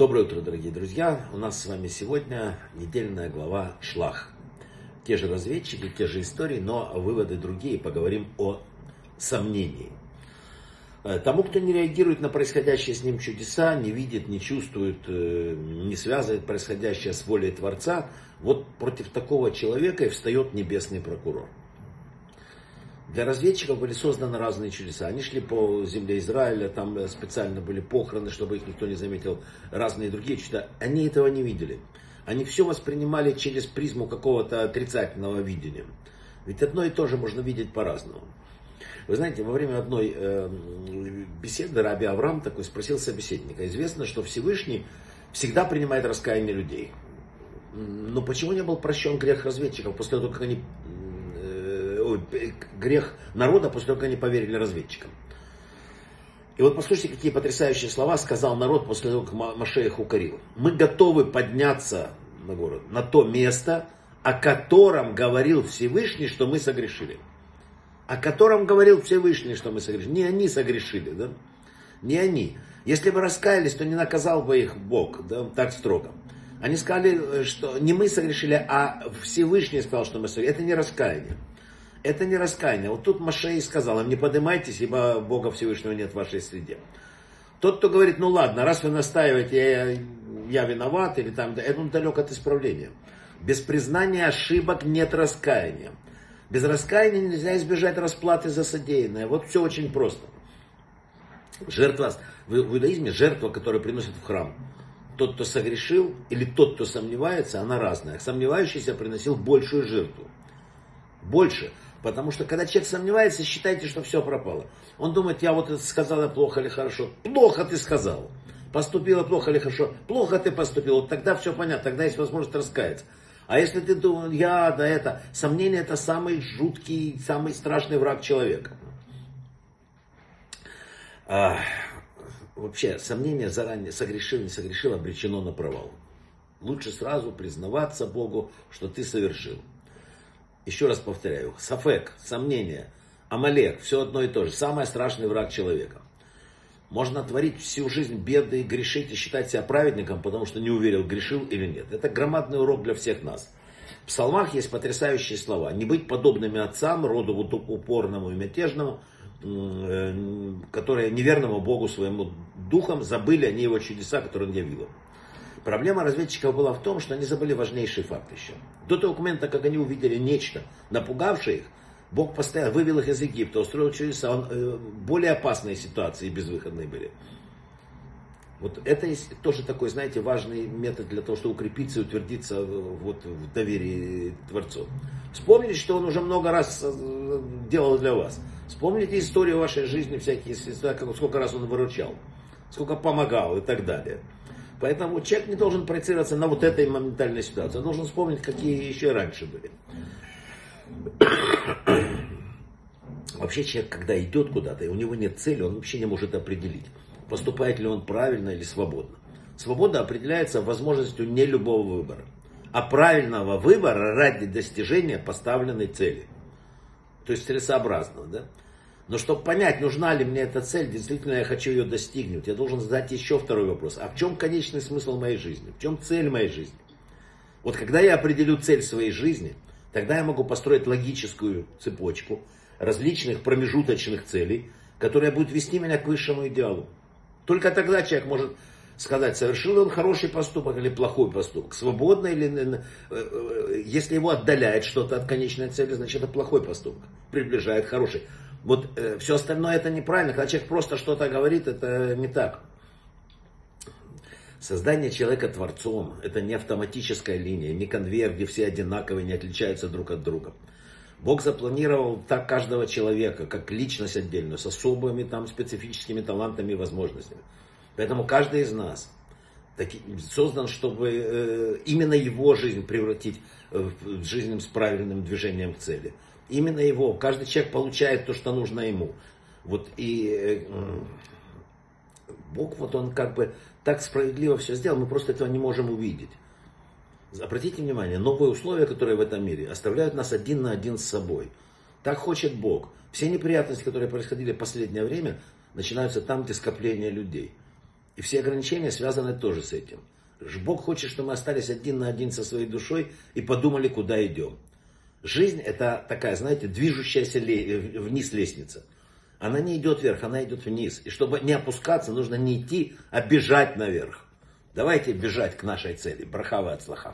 Доброе утро, дорогие друзья. У нас с вами сегодня недельная глава «Шлах». Те же разведчики, те же истории, но выводы другие. Поговорим о сомнении. Э, тому, кто не реагирует на происходящее с ним чудеса, не видит, не чувствует, э, не связывает происходящее с волей Творца, вот против такого человека и встает небесный прокурор. Для разведчиков были созданы разные чудеса. Они шли по земле Израиля, там э, специально были похороны, чтобы их никто не заметил, разные другие чудеса. Они этого не видели. Они все воспринимали через призму какого-то отрицательного видения. Ведь одно и то же можно видеть по-разному. Вы знаете, во время одной э, беседы Раби Авраам такой спросил собеседника. Известно, что Всевышний всегда принимает раскаяние людей. Но почему не был прощен грех разведчиков после того, как они грех народа после того, как они поверили разведчикам. И вот послушайте, какие потрясающие слова сказал народ после того, как Маше их укорил. Мы готовы подняться на город, на то место, о котором говорил Всевышний, что мы согрешили. О котором говорил Всевышний, что мы согрешили. Не они согрешили, да? Не они. Если бы раскаялись, то не наказал бы их Бог, да, так строго. Они сказали, что не мы согрешили, а Всевышний сказал, что мы согрешили. Это не раскаяние. Это не раскаяние. Вот тут Машей сказал им, не поднимайтесь, ибо Бога Всевышнего нет в вашей среде. Тот, кто говорит, ну ладно, раз вы настаиваете, я, я виноват, или там, это далек от исправления. Без признания ошибок нет раскаяния. Без раскаяния нельзя избежать расплаты за содеянное. Вот все очень просто. Жертва, в иудаизме жертва, которую приносят в храм. Тот, кто согрешил, или тот, кто сомневается, она разная. Сомневающийся приносил большую жертву. Больше. Потому что когда человек сомневается, считайте, что все пропало. Он думает, я вот это сказала плохо или хорошо. Плохо ты сказал. Поступила плохо или хорошо. Плохо ты поступил. Вот тогда все понятно, тогда есть возможность раскаяться. А если ты думаешь, я, да это, сомнение это самый жуткий, самый страшный враг человека. А, вообще, сомнение заранее, согрешил, не согрешил, обречено на провал. Лучше сразу признаваться Богу, что ты совершил. Еще раз повторяю, Сафек, сомнение, Амалек, все одно и то же. Самый страшный враг человека. Можно творить всю жизнь беды, грешить и считать себя праведником, потому что не уверил, грешил или нет. Это громадный урок для всех нас. В псалмах есть потрясающие слова. Не быть подобными отцам, роду упорному и мятежному, э, которые неверному Богу своему духом забыли они его чудеса, которые он явил им. Проблема разведчиков была в том, что они забыли важнейший факт еще. До того момента, как они увидели нечто, напугавшее их, Бог постоянно вывел их из Египта, устроил чудеса. Он, э, более опасные ситуации безвыходные были. Вот это есть тоже такой, знаете, важный метод для того, чтобы укрепиться и утвердиться вот, в доверии Творцу. Вспомните, что он уже много раз э, делал для вас. Вспомните историю вашей жизни, всякие сколько раз он выручал, сколько помогал и так далее. Поэтому человек не должен проецироваться на вот этой моментальной ситуации. Он должен вспомнить, какие еще раньше были. Вообще человек, когда идет куда-то, и у него нет цели, он вообще не может определить, поступает ли он правильно или свободно. Свобода определяется возможностью не любого выбора, а правильного выбора ради достижения поставленной цели. То есть целесообразного. Да? Но чтобы понять, нужна ли мне эта цель, действительно я хочу ее достигнуть, я должен задать еще второй вопрос. А в чем конечный смысл моей жизни? В чем цель моей жизни? Вот когда я определю цель своей жизни, тогда я могу построить логическую цепочку различных промежуточных целей, которая будет вести меня к высшему идеалу. Только тогда человек может сказать, совершил он хороший поступок или плохой поступок, свободно или... Э, э, если его отдаляет что-то от конечной цели, значит это плохой поступок, приближает хороший. Вот э, все остальное это неправильно. Когда человек просто что-то говорит, это не так. Создание человека творцом – это не автоматическая линия, не конвейер, где все одинаковые, не отличаются друг от друга. Бог запланировал так каждого человека, как личность отдельную, с особыми там специфическими талантами и возможностями. Поэтому каждый из нас создан, чтобы э, именно его жизнь превратить в жизнь с правильным движением к цели именно его. Каждый человек получает то, что нужно ему. Вот и э, Бог, вот он как бы так справедливо все сделал, мы просто этого не можем увидеть. Обратите внимание, новые условия, которые в этом мире, оставляют нас один на один с собой. Так хочет Бог. Все неприятности, которые происходили в последнее время, начинаются там, где скопление людей. И все ограничения связаны тоже с этим. Бог хочет, чтобы мы остались один на один со своей душой и подумали, куда идем. Жизнь это такая, знаете, движущаяся вниз лестница. Она не идет вверх, она идет вниз. И чтобы не опускаться, нужно не идти, а бежать наверх. Давайте бежать к нашей цели. Брахава от слаха.